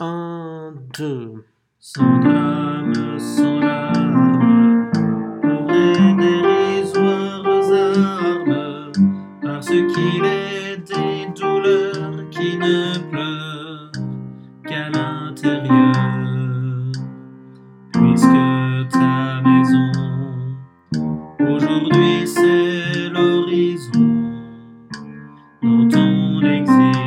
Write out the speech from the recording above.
Un, deux. Sans drame, sans larmes, Peuvrez dérisoires armes, parce qu'il est des douleurs qui ne pleurent qu'à l'intérieur. Puisque ta maison, aujourd'hui c'est l'horizon dont on existe.